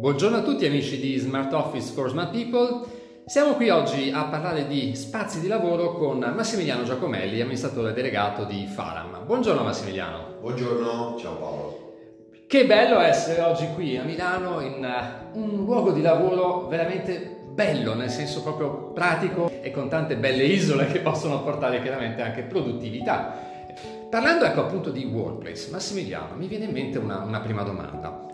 Buongiorno a tutti amici di Smart Office for Smart People. Siamo qui oggi a parlare di spazi di lavoro con Massimiliano Giacomelli, amministratore delegato di Faram. Buongiorno Massimiliano. Buongiorno, ciao Paolo. Che bello essere oggi qui a Milano in eh, un luogo di lavoro veramente bello, nel senso proprio pratico e con tante belle isole che possono portare chiaramente anche produttività. Parlando ecco appunto di workplace, Massimiliano, mi viene in mente una, una prima domanda.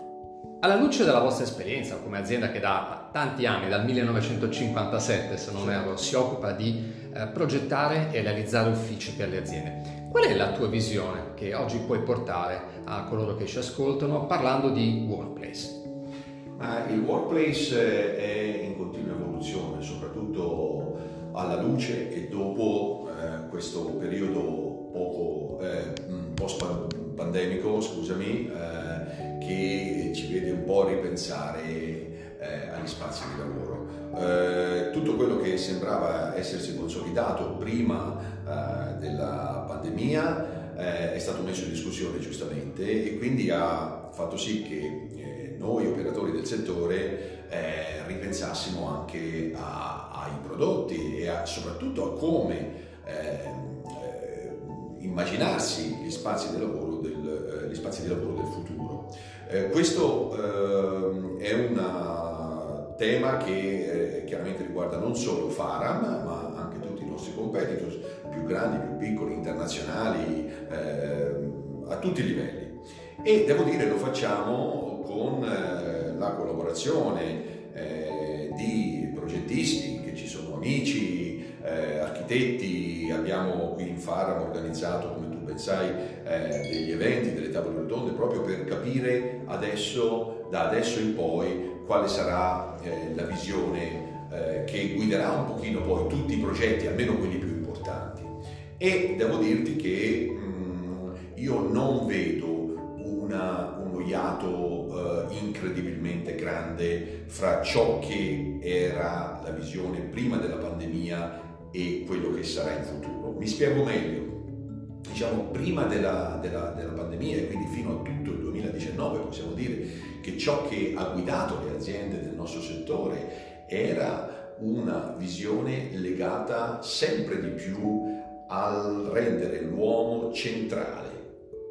Alla luce della vostra esperienza come azienda che da tanti anni, dal 1957 se non erro, si occupa di eh, progettare e realizzare uffici per le aziende, qual è la tua visione che oggi puoi portare a coloro che ci ascoltano parlando di workplace? Ma il workplace è in continua evoluzione, soprattutto alla luce e dopo eh, questo periodo poco eh, post pandemico, scusami, eh, che ci vede un po' ripensare eh, agli spazi di lavoro. Eh, tutto quello che sembrava essersi consolidato prima eh, della pandemia eh, è stato messo in discussione giustamente e quindi ha fatto sì che eh, noi operatori del settore ripensassimo anche a, ai prodotti e a, soprattutto a come immaginarsi gli spazi di lavoro del, eh, gli spazi di lavoro del futuro. Eh, questo eh, è un tema che eh, chiaramente riguarda non solo Faram, ma anche tutti i nostri competitors, più grandi, più piccoli, internazionali, ehm, a tutti i livelli. E devo dire lo facciamo con eh, la collaborazione eh, di progettisti che ci sono amici, eh, architetti, abbiamo qui in Faram organizzato, come sai, eh, degli eventi, delle tavole rotonde, proprio per capire adesso, da adesso in poi, quale sarà eh, la visione eh, che guiderà un pochino poi tutti i progetti, almeno quelli più importanti. E devo dirti che mh, mm, io non vedo una, uno iato eh, incredibilmente grande fra ciò che era la visione prima della pandemia e quello che sarà in futuro. Mi spiego meglio. Diciamo, prima della, della, della pandemia e quindi fino a tutto il 2019 possiamo dire che ciò che ha guidato le aziende del nostro settore era una visione legata sempre di più al rendere l'uomo centrale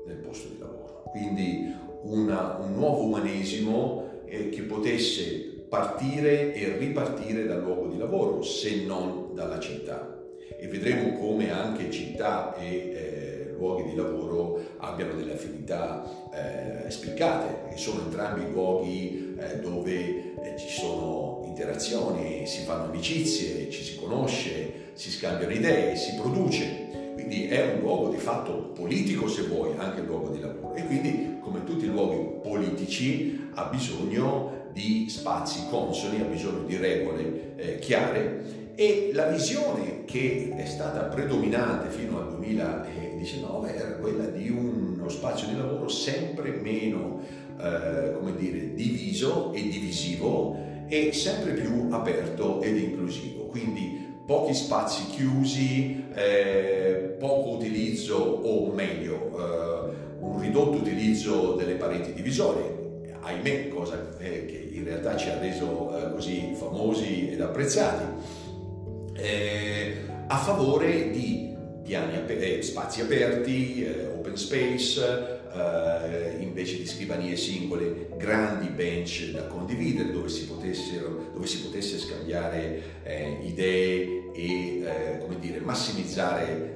nel posto di lavoro. Quindi una, un nuovo umanesimo eh, che potesse partire e ripartire dal luogo di lavoro, se non dalla città. E vedremo come anche città e eh, luoghi di lavoro abbiano delle affinità eh, spiccate, perché sono entrambi luoghi eh, dove eh, ci sono interazioni, si fanno amicizie, ci si conosce, si scambiano idee, si produce. Quindi è un luogo di fatto politico, se vuoi, anche il luogo di lavoro. E quindi, come tutti i luoghi politici, ha bisogno di spazi consoni, ha bisogno di regole eh, chiare e la visione che è stata predominante fino al 2019 era quella di uno spazio di lavoro sempre meno, eh, come dire, diviso e divisivo e sempre più aperto ed inclusivo. Quindi pochi spazi chiusi, eh, poco utilizzo o meglio, eh, un ridotto utilizzo delle pareti divisorie, ahimè, cosa eh, che in realtà ci ha reso eh, così famosi ed apprezzati, eh, a favore di piani, eh, spazi aperti, eh, open space, eh, invece di scrivanie singole, grandi bench da condividere dove si, dove si potesse scambiare idee e come dire, massimizzare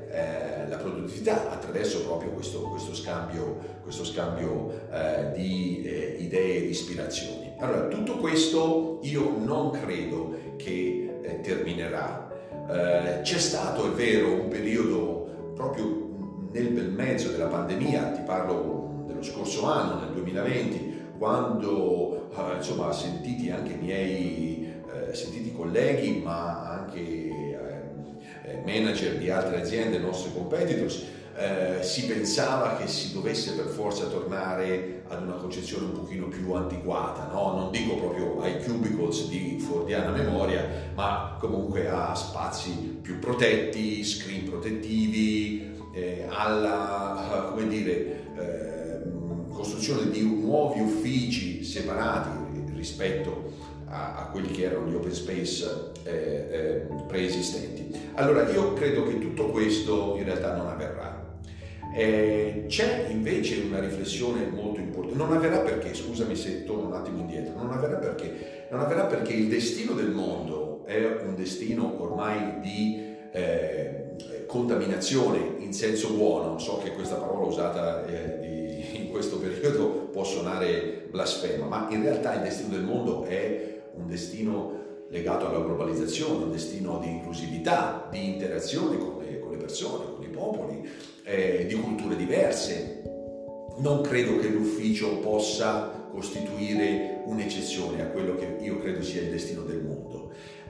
la produttività attraverso proprio questo, questo scambio, questo scambio eh, di eh, idee e di ispirazioni. Allora, tutto questo io non credo che eh, terminerà. Eh, c'è stato, è vero, un periodo proprio nel bel mezzo della pandemia, ti parlo dello scorso anno, nel 2020, quando eh, insomma sentiti anche i miei eh, sentiti colleghi, ma anche eh, manager di altre aziende, nostri competitors, eh, si pensava che si dovesse per forza tornare ad una concezione un pochino più antiquata, no? non dico proprio ai cubicles di fordiana memoria, ma comunque a spazi più protetti, screen protettivi, eh, alla dire, eh, costruzione di nuovi uffici separati rispetto a, a, quelli che erano gli open space eh, eh, preesistenti. Allora io credo che tutto questo in realtà non avverrà. Eh, c'è invece una riflessione molto importante, non avverrà perché, scusami se torno un attimo indietro, non avverrà perché, non avverrà perché il destino del mondo è un destino ormai di eh, contaminazione in senso buono, so che questa parola usata eh, di, in questo periodo può suonare blasfema, ma in realtà il destino del mondo è un destino legato alla globalizzazione, un destino di inclusività, di interazione con le, con le persone, con i popoli, eh, di culture diverse. Non credo che l'ufficio possa costituire un'eccezione a quello che io credo sia il destino del mondo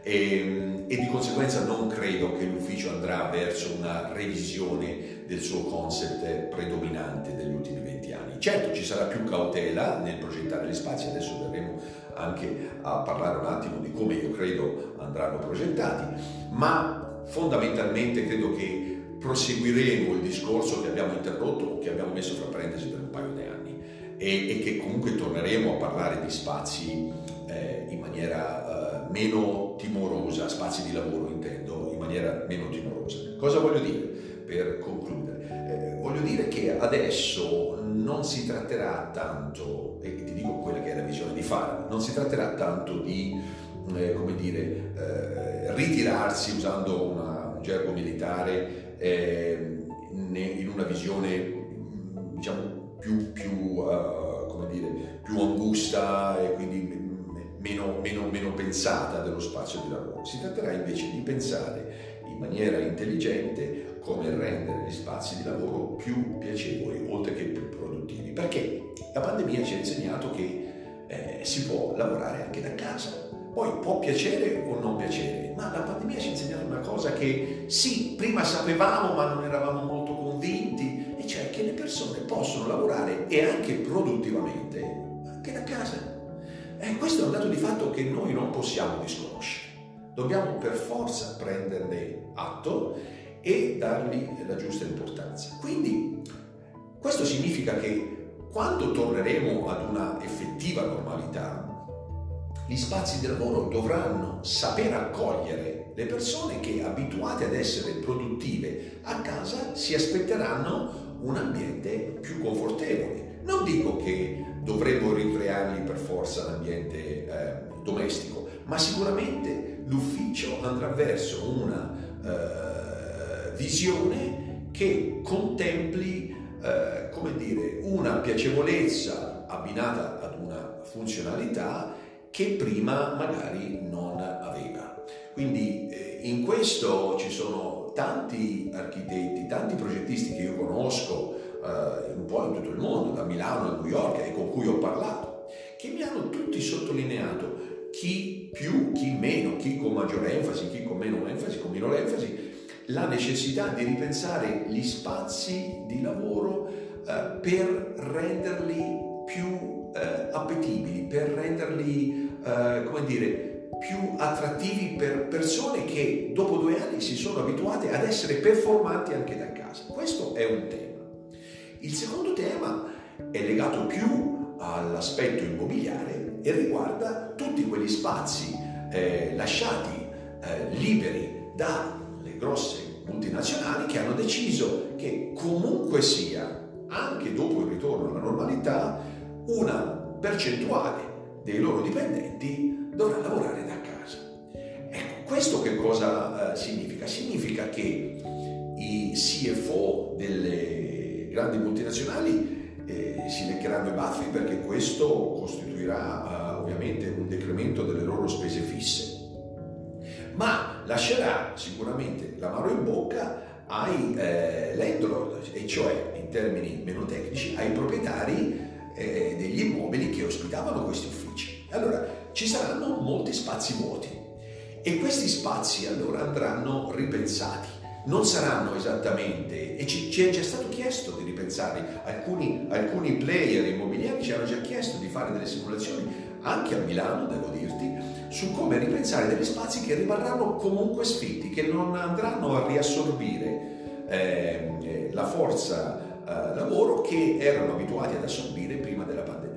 e, e, di conseguenza non credo che l'ufficio andrà verso una revisione del suo concept predominante degli ultimi venti anni. Certo ci sarà più cautela nel progettare gli spazi, adesso verremo anche a parlare un attimo di come io credo andranno progettati, ma fondamentalmente credo che proseguiremo il discorso che abbiamo interrotto o che abbiamo messo fra parentesi per un paio di anni e, e che comunque torneremo a parlare di spazi eh, in maniera eh, meno timorosa, spazi di lavoro intendo, in maniera meno timorosa. Cosa voglio dire per concludere? Eh, voglio dire che adesso non si tratterà tanto, e ti dico quella che è la visione di fare, non si tratterà tanto di, eh, come dire, eh, ritirarsi usando una, un gergo militare eh, in una visione diciamo più, più, uh, dire, più angusta e quindi meno, meno, meno pensata dello spazio di lavoro. Si tratterà invece di pensare in maniera intelligente come rendere gli spazi di lavoro più piacevoli, oltre che più produttivi. Perché la pandemia ci ha insegnato che eh, si può lavorare anche da casa. Poi può piacere o non piacere, ma la pandemia ci ha insegnato una cosa che sì, prima sapevamo ma non eravamo molto convinti, e cioè che le persone possono lavorare e anche produttivamente anche da casa. E questo è un dato di fatto che noi non possiamo disconoscere. Dobbiamo per forza prenderne atto e dargli la giusta importanza. Quindi questo significa che quando torneremo ad una effettiva normalità, gli spazi di lavoro dovranno saper accogliere le persone che abituate ad essere produttive a casa si aspetteranno un ambiente più confortevole. Non dico che dovremmo ricreargli per forza l'ambiente eh, domestico, ma sicuramente l'ufficio andrà verso una eh, visione che contempli eh, come dire, una piacevolezza abbinata ad una funzionalità che prima magari non aveva. Quindi eh, in questo ci sono tanti architetti, tanti progettisti che io conosco, eh, un po' in tutto il mondo, da Milano a New York e con cui ho parlato, che mi hanno tutti sottolineato chi più, chi meno, chi con maggiore enfasi, chi con meno enfasi, con minore enfasi, la necessità di ripensare gli spazi di lavoro eh, per renderli più eh, appetibili, per renderli, eh, come dire, più attrattivi per persone che dopo due anni si sono abituate ad essere performanti anche da casa. Questo è un tema. Il secondo tema è legato più all'aspetto immobiliare e riguarda tutti quegli spazi eh, lasciati eh, liberi dalle grosse multinazionali che hanno deciso che comunque sia, anche dopo il ritorno alla normalità, una percentuale dei loro dipendenti dovrà lavorare da casa. Ecco, questo che cosa eh, significa? Significa che i CFO delle grandi multinazionali eh, si leccheranno i baffi perché questo costituirà eh, ovviamente un decremento delle loro spese fisse, ma lascerà sicuramente l'amaro in bocca ai eh, landlord, e cioè in termini meno tecnici, ai proprietari eh, degli immobili che ospitavano questi uffici. Allora ci saranno molti spazi vuoti. E questi spazi allora andranno ripensati non saranno esattamente, e ci, ci, è già stato chiesto di ripensarli, alcuni, alcuni player immobiliari ci hanno già chiesto di fare delle simulazioni, anche a Milano devo dirti, su come ripensare degli spazi che rimarranno comunque sfitti, che non andranno a riassorbire eh, la forza eh, lavoro che erano abituati ad assorbire prima della pandemia.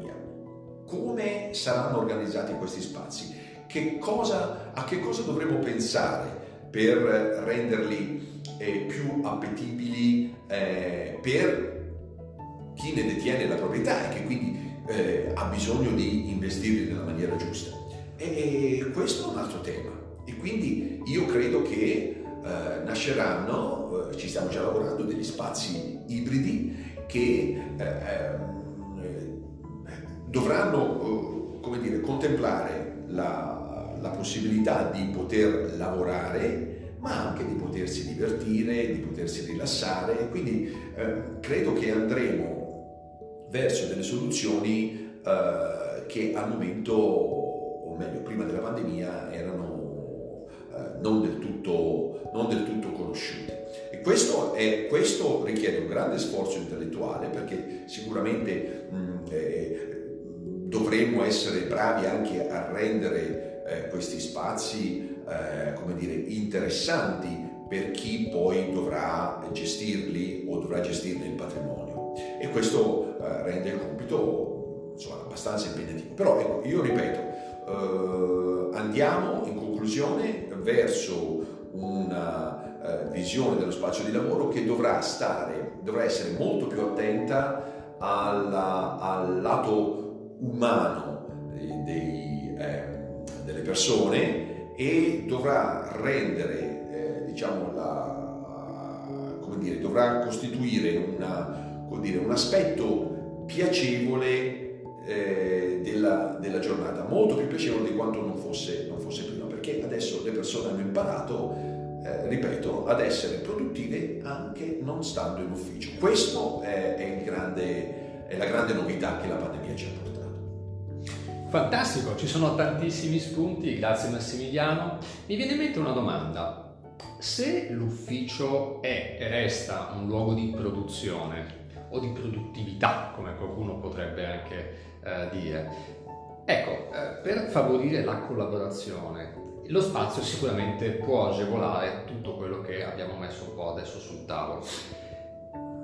come saranno organizzati questi spazi, che cosa, a che cosa dovremo pensare per renderli eh, più appetibili eh, per chi ne detiene la proprietà e che quindi eh, ha bisogno di investirli nella maniera giusta. E questo è un altro tema. E quindi io credo che eh, nasceranno, eh, ci stiamo già lavorando, degli spazi ibridi che eh, ehm, dovranno come dire, contemplare la, la possibilità di poter lavorare ma anche di potersi divertire, di potersi rilassare quindi eh, credo che andremo verso delle soluzioni eh, che al momento, o meglio prima della pandemia, erano eh, non del tutto non del tutto conosciute. Questo, è, questo richiede un grande sforzo intellettuale perché sicuramente mh, eh, dovremmo essere bravi anche a rendere eh, questi spazi eh, come dire, interessanti per chi poi dovrà gestirli o dovrà gestirne il patrimonio. E questo eh, rende il compito insomma, abbastanza impegnativo. Però ecco, io ripeto, eh, andiamo in conclusione verso una eh, visione dello spazio di lavoro che dovrà stare, dovrà essere molto più attenta alla, al lato umano dei, dei, eh, delle persone e dovrà rendere, eh, diciamo, la, come dire, dovrà costituire una, come dire, un aspetto piacevole eh, della, della, giornata, molto più piacevole di quanto non fosse, non fosse prima, perché adesso le persone hanno imparato, eh, ripeto, ad essere produttive anche non stando in ufficio. Questo è, è, è la grande novità che la pandemia ci ha portato. Fantastico, ci sono tantissimi spunti, grazie Massimiliano. Mi viene in mente una domanda. Se l'ufficio è e resta un luogo di produzione o di produttività, come qualcuno potrebbe anche eh, dire. Ecco, eh, per favorire la collaborazione, lo spazio sicuramente può agevolare tutto quello che abbiamo messo un po' adesso sul tavolo.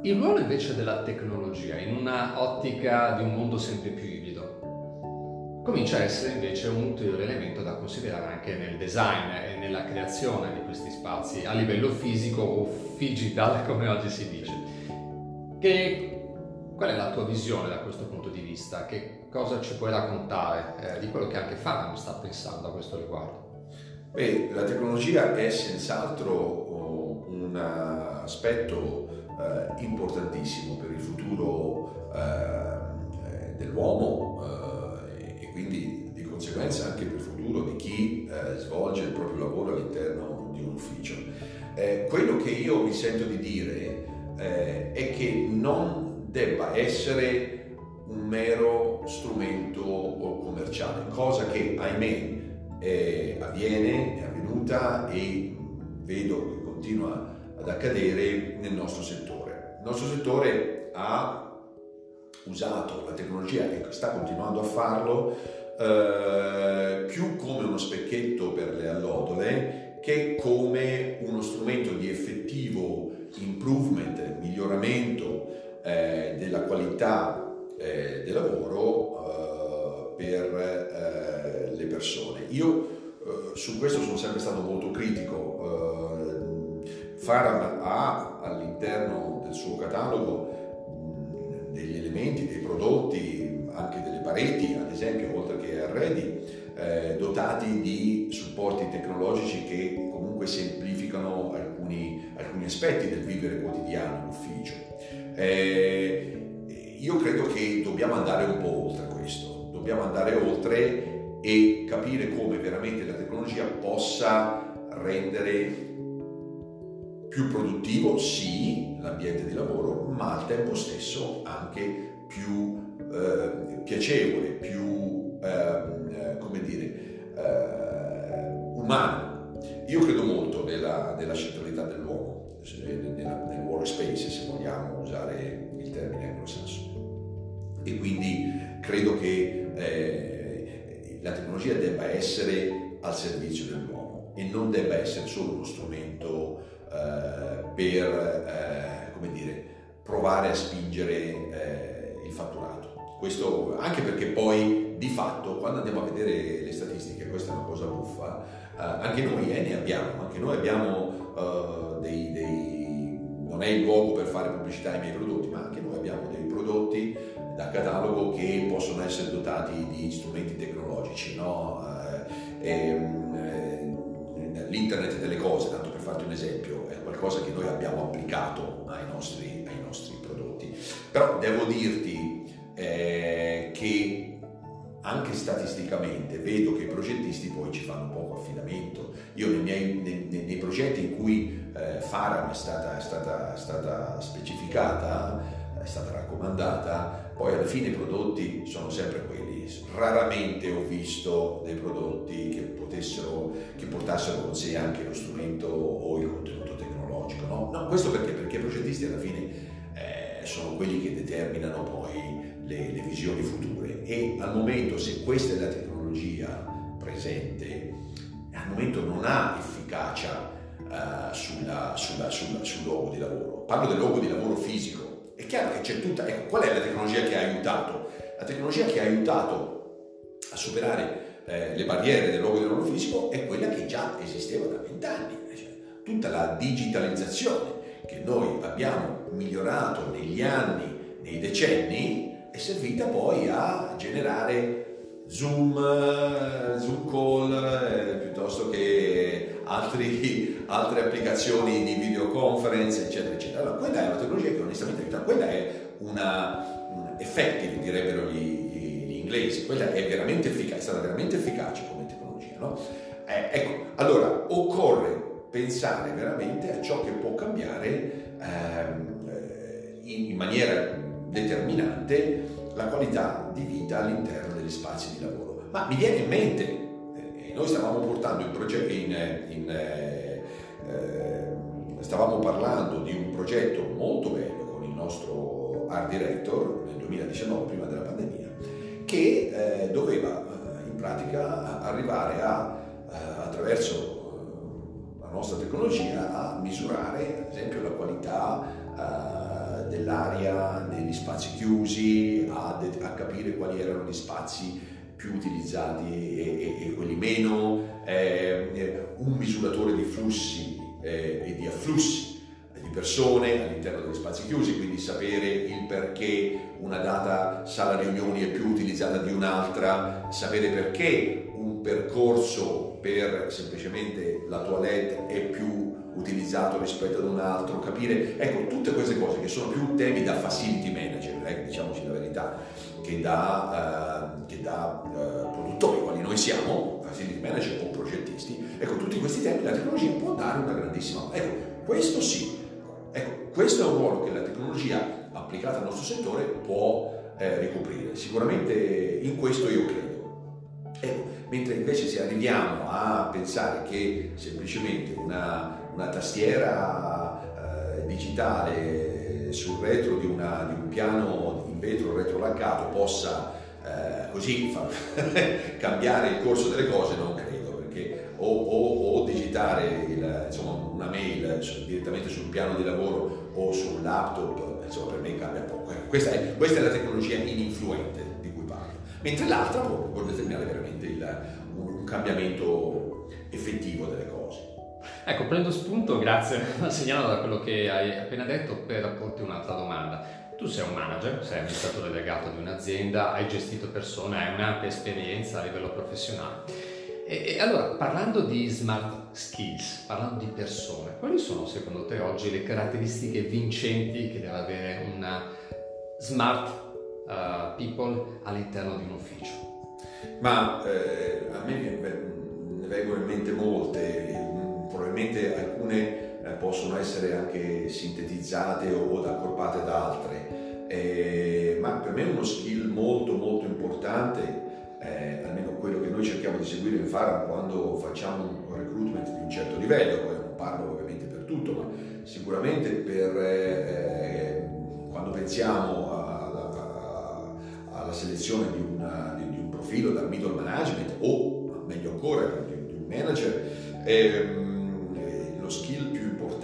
Il ruolo invece della tecnologia in una ottica di un mondo sempre più comincia a essere invece un ulteriore elemento da considerare anche nel design e nella creazione di questi spazi a livello fisico o digital come oggi si dice. Che Qual è la tua visione da questo punto di vista? Che cosa ci puoi raccontare eh, di quello che anche Faram sta pensando a questo riguardo? Beh, la tecnologia è senz'altro oh, un aspetto eh, importantissimo per il futuro eh, dell'uomo eh, quindi di conseguenza anche per il futuro di chi eh, svolge il proprio lavoro all'interno di un ufficio. Eh, quello che io mi sento di dire è che non debba essere un mero strumento commerciale, cosa che ahimè eh, avviene, è avvenuta e vedo che continua ad accadere nel nostro settore. Il nostro settore ha usato la tecnologia e sta continuando a farlo eh, più come uno specchietto per le allodole che come uno strumento di effettivo improvement, miglioramento eh, della qualità eh, del lavoro eh, per eh, le persone. Io eh, su questo sono sempre stato molto critico. Faram ha all'interno del suo catalogo degli elementi, dei prodotti, anche delle pareti, ad esempio, oltre che arredi, eh, dotati di supporti tecnologici che comunque semplificano alcuni, alcuni aspetti del vivere quotidiano in ufficio. Eh, io credo che dobbiamo andare un po' oltre questo, dobbiamo andare oltre e capire come veramente la tecnologia possa rendere più produttivo, sì, l'ambiente di lavoro, ma al tempo stesso anche più eh, piacevole, più, ehm, eh, come dire, eh, umano. Io credo molto nella, nella centralità dell'uomo nella, nel workspace, se vogliamo usare il termine anglosassone. E quindi credo che eh, la tecnologia debba essere al servizio dell'uomo e non debba essere solo uno strumento per, eh, come dire, provare a spingere eh, il fatturato. Questo anche perché poi di fatto quando andiamo a vedere le statistiche, questa è una cosa buffa, eh, anche noi eh, ne abbiamo, anche noi abbiamo eh, dei, dei, non è il luogo per fare pubblicità ai miei prodotti, ma anche noi abbiamo dei prodotti da catalogo che possono essere dotati di strumenti tecnologici, no? eh, ehm, eh, l'internet delle cose, tanto farti un esempio, è qualcosa che noi abbiamo applicato ai nostri, ai nostri prodotti. Però devo dirti eh, che anche statisticamente vedo che i progettisti poi ci fanno poco affidamento. Io nei, miei, nei, nei progetti in cui eh, Faram è stata, è, stata, è stata specificata, è stata raccomandata, poi alla fine i prodotti sono sempre quelli. Raramente ho visto dei prodotti che, potessero, che portassero con sé anche lo strumento o il contenuto tecnologico. No? no questo perché? Perché i progettisti alla fine eh, sono quelli che determinano poi le, le visioni future e al momento se questa è la tecnologia presente, al momento non ha efficacia uh, sulla, sulla, sulla, sul luogo di lavoro. Parlo del luogo di lavoro fisico. Chiaro che c'è tutta... Ecco, qual è la tecnologia che ha aiutato? La tecnologia che ha aiutato a superare eh, le barriere del luogo di lavoro fisico è quella che già esisteva da vent'anni. Cioè, tutta la digitalizzazione che noi abbiamo migliorato negli anni, nei decenni, è servita poi a generare Zoom, Zoom Call eh, piuttosto che altri, altre applicazioni di videoconference, eccetera, eccetera. Allora, quella è una tecnologia che onestamente aiuta, quella è una effective, direbbero gli, gli, inglesi, quella è, veramente efficace, è stata veramente efficace come tecnologia. No? Eh, ecco, allora occorre pensare veramente a ciò che può cambiare ehm, eh, in, in maniera determinante la qualità di vita all'interno degli spazi di lavoro. Ma mi viene in mente, eh, noi stavamo portando in progetto, in, in, eh, eh, stavamo parlando di un progetto molto bello con il nostro art director nel 2019, prima della pandemia, che eh, doveva eh, in pratica arrivare a, eh, attraverso la nostra tecnologia, a misurare ad esempio la qualità dell'aria negli spazi chiusi, a, de- a, capire quali erano gli spazi più utilizzati e, e, e quelli meno, eh, un misuratore di flussi eh, e di afflussi di persone all'interno degli spazi chiusi, quindi sapere il perché una data sala riunioni è più utilizzata di un'altra, sapere perché un percorso per semplicemente la toilette è più utilizzato rispetto ad un altro, capire, ecco, tutte queste cose che sono più temi da facility manager, eh, diciamoci la verità, che da, uh, che da uh, produttori, quali noi siamo, facility manager o progettisti, ecco, tutti questi temi la tecnologia può dare una grandissima... Ecco, questo sì, ecco, questo è un ruolo che la tecnologia applicata al nostro settore può eh, ricoprire. Sicuramente in questo io credo. Ecco, mentre invece se arriviamo a pensare che semplicemente una, una tastiera eh, digitale sul retro di, una, di, un piano in vetro retrolaccato possa eh, così far cambiare il corso delle cose, non credo, perché o, o, o digitare il, insomma, una mail direttamente sul piano di lavoro o sul laptop, insomma, per me cambia poco. Ecco, questa, è, questa, è, la tecnologia ininfluente di cui parlo, mentre l'altra può, può determinare veramente il, un, un cambiamento effettivo delle cose. Ecco, prendo spunto, grazie segnalato da quello che hai appena detto, per porti un'altra domanda. Tu sei un manager, sei amministratore delegato di un'azienda, hai gestito persone, hai un'ampia esperienza a livello professionale. E, e, allora, parlando di smart skills, parlando di persone, quali sono secondo te oggi le caratteristiche vincenti che deve avere una smart uh, people all'interno di un ufficio? Ma eh, a me ne vengono in mente molte probabilmente alcune possono essere anche sintetizzate o, accorpate da altre, eh, ma per me uno skill molto molto importante, eh, almeno quello che noi cerchiamo di seguire in Fara quando facciamo un recruitment di un certo livello, poi non parlo ovviamente per tutto, ma sicuramente per, eh, quando pensiamo alla, alla selezione di, una, di, di, un profilo dal middle management o meglio ancora di, di un manager,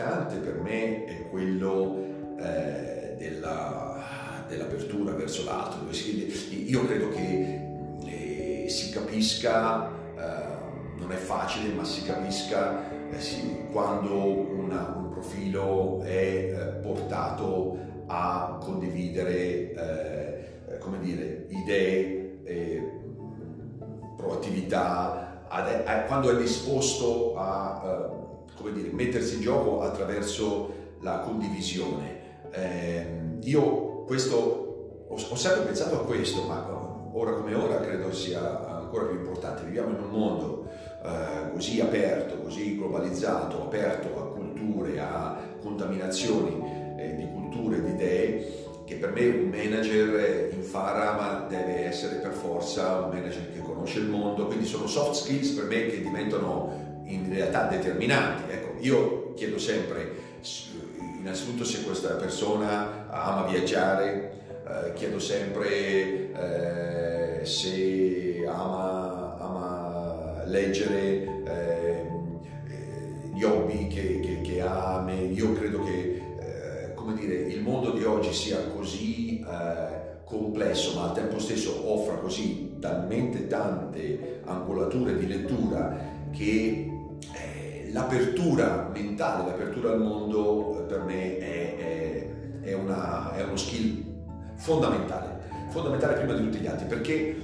importante per me è quello eh, della, dell'apertura verso l'altro. Io credo che eh, si capisca, eh, non è facile, ma si capisca eh sì, quando una, un profilo è eh, portato a condividere eh, come dire, idee, proattività, ad, a, quando è disposto a come dire, mettersi in gioco attraverso la condivisione. Ehm, io questo, ho, ho sempre pensato a questo, ma ora come ora credo sia ancora più importante. Viviamo in un mondo eh, così aperto, così globalizzato, aperto a culture, a contaminazioni eh, di culture, di idee, che per me un manager in Farama deve essere per forza un manager che conosce il mondo, quindi sono soft skills per me che diventano in realtà determinanti. Ecco, io chiedo sempre innanzitutto se questa persona ama viaggiare, eh, chiedo sempre eh, se ama, ama leggere eh, gli hobby che, che, che, ha, io credo che eh, come dire, il mondo di oggi sia così eh, complesso ma al tempo stesso offra così talmente tante angolature di lettura che l'apertura mentale, l'apertura al mondo per me è, è, è, una, è uno skill fondamentale, fondamentale prima di tutti gli altri perché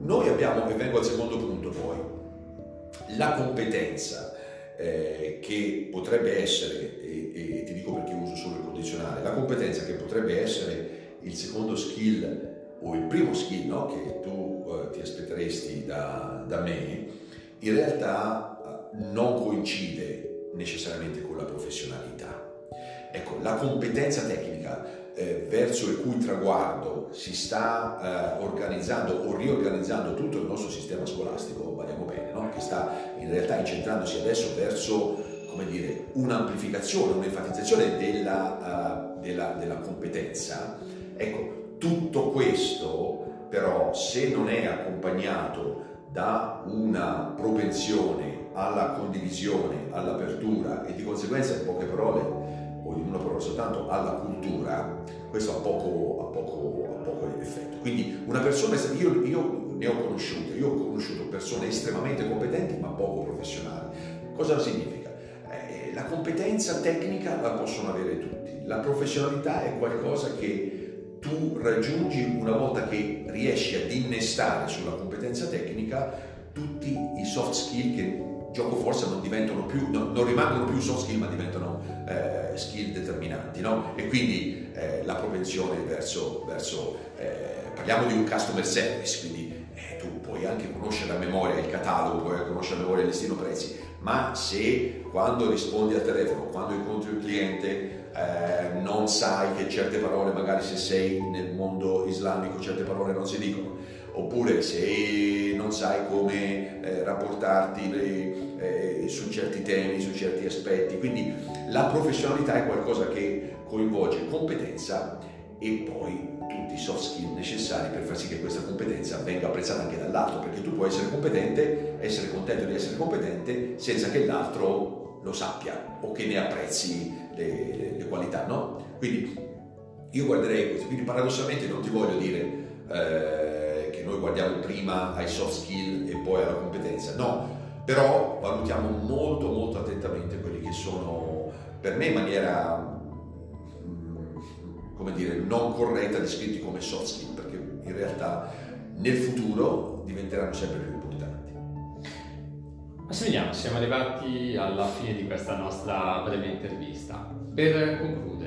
noi abbiamo, e vengo al secondo punto poi, la competenza eh, che potrebbe essere, e, e, ti dico perché uso solo il condizionale, la competenza che potrebbe essere il secondo skill o il primo skill no, che tu eh, ti aspetteresti da, da, me, in realtà eh, non coincide necessariamente con la professionalità. Ecco, la competenza tecnica eh, verso il cui traguardo si sta eh, organizzando o riorganizzando tutto il nostro sistema scolastico, vediamo bene, no? che sta in realtà incentrandosi adesso verso dire, un'amplificazione, un'enfatizzazione della, uh, della, della competenza. Ecco, tutto questo però se non è accompagnato da una propensione alla condivisione, all'apertura e di conseguenza in poche parole o in una parola soltanto alla cultura, questo ha poco, ha poco, ha poco effetto. Quindi una persona, io, io, ne ho conosciute, io ho conosciuto persone estremamente competenti ma poco professionali. Cosa significa? Eh, la competenza tecnica la possono avere tutti, la professionalità è qualcosa che tu raggiungi una volta che riesci ad innestare sulla competenza tecnica tutti i soft skill che gioco forza non diventano più, no, non rimangono più soft skill ma diventano eh, skill determinanti no? e quindi eh, la propensione verso, verso eh, parliamo di un customer service quindi eh, tu puoi anche conoscere a memoria il catalogo puoi conoscere a memoria il listino prezzi ma se quando rispondi al telefono quando incontri un cliente eh, non sai che certe parole magari se sei nel mondo islamico certe parole non si dicono oppure se non sai come eh, rapportarti eh, su certi temi, su certi aspetti. Quindi la professionalità è qualcosa che coinvolge competenza e poi tutti i soft skill necessari per far sì che questa competenza venga apprezzata anche dall'altro, perché tu puoi essere competente, essere contento di essere competente senza che l'altro lo sappia o che ne apprezzi le, le, le qualità, no? Quindi io guarderei questo, quindi paradossalmente non ti voglio dire eh, noi guardiamo prima ai soft skill e poi alla competenza, no, però valutiamo molto molto attentamente quelli che sono per me in maniera mm, come dire non corretta descritti come soft skill perché in realtà nel futuro diventeranno sempre più importanti. Massimiliano, siamo arrivati alla fine di questa nostra breve intervista. Per concludere,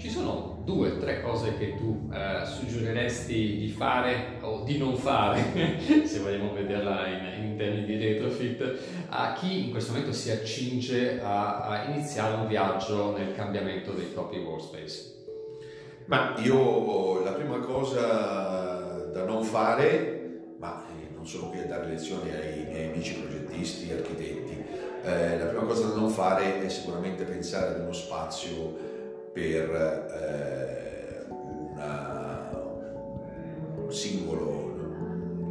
ci sono due o tre cose che tu eh, suggeriresti di fare o di non fare, se vogliamo vederla in, in, termini di retrofit, a chi in questo momento si accinge a, a iniziare un viaggio nel cambiamento dei propri workspace? Ma io la prima cosa da non fare, ma eh, non sono qui a dare lezioni ai miei amici progettisti, architetti, eh, la prima cosa da non fare è sicuramente pensare ad uno spazio per eh, una, un singolo.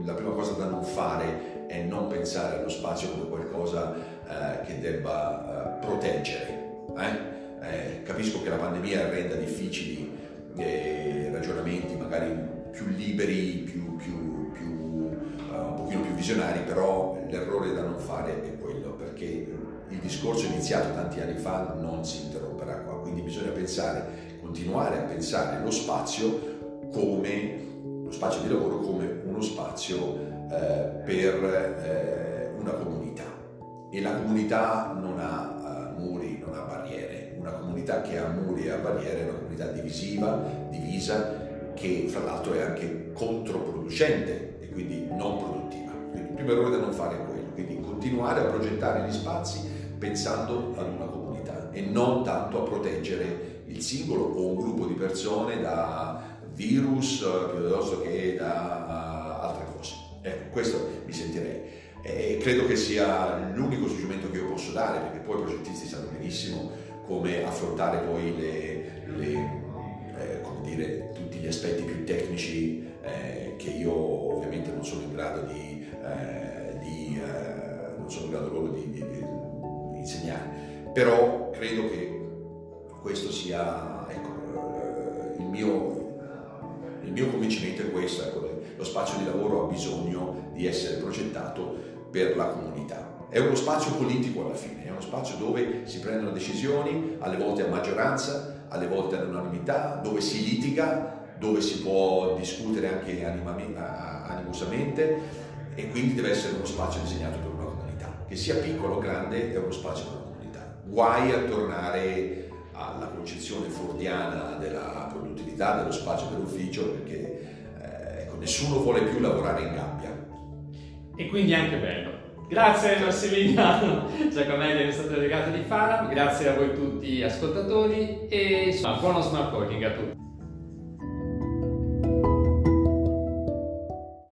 La prima cosa da non fare è non pensare allo spazio come qualcosa eh, che debba eh, proteggere. Eh? Eh, capisco che la pandemia renda difficili ragionamenti, magari più liberi, più, più, più, uh, un pochino più visionari, però l'errore da non fare è quello, perché il discorso iniziato tanti anni fa non si interromperà qua, quindi bisogna pensare, continuare a pensare lo spazio come lo spazio di lavoro come uno spazio eh, per eh, una comunità. E la comunità non ha uh, muri, non ha barriere, una comunità che ha muri e ha barriere è una comunità divisiva, divisa, che fra l'altro è anche controproducente e quindi non produttiva. Quindi il primo errore da non fare è quello, quindi continuare a progettare gli spazi pensando ad una comunità e non tanto a proteggere il singolo o un gruppo di persone da virus piuttosto che da altre cose. Ecco, questo mi sentirei. E credo che sia l'unico suggerimento che io posso dare, perché poi i progettisti sanno benissimo come affrontare poi le, le, eh, come dire, tutti gli aspetti più tecnici eh, che io ovviamente non sono in grado di, eh, di eh, non sono in grado loro di, di, di, insegnare. Però credo che questo sia ecco, il mio il mio convincimento è questo, ecco, lo spazio di lavoro ha bisogno di essere progettato per la comunità. È uno spazio politico alla fine, è uno spazio dove si prendono decisioni, alle volte a maggioranza, alle volte all'unanimità, dove si litiga, dove si può discutere anche animosamente e quindi deve essere uno spazio disegnato per. Che sia piccolo o grande è uno spazio per una comunità. Guai a tornare alla concezione fordiana della produttività, dello spazio dell'ufficio, perché eh, ecco, nessuno vuole più lavorare in gabbia. E quindi è anche bello. Grazie Massimiliano Giacomelli, amministratore delegato di Fara, grazie a voi tutti ascoltatori e buono smart working a tutti.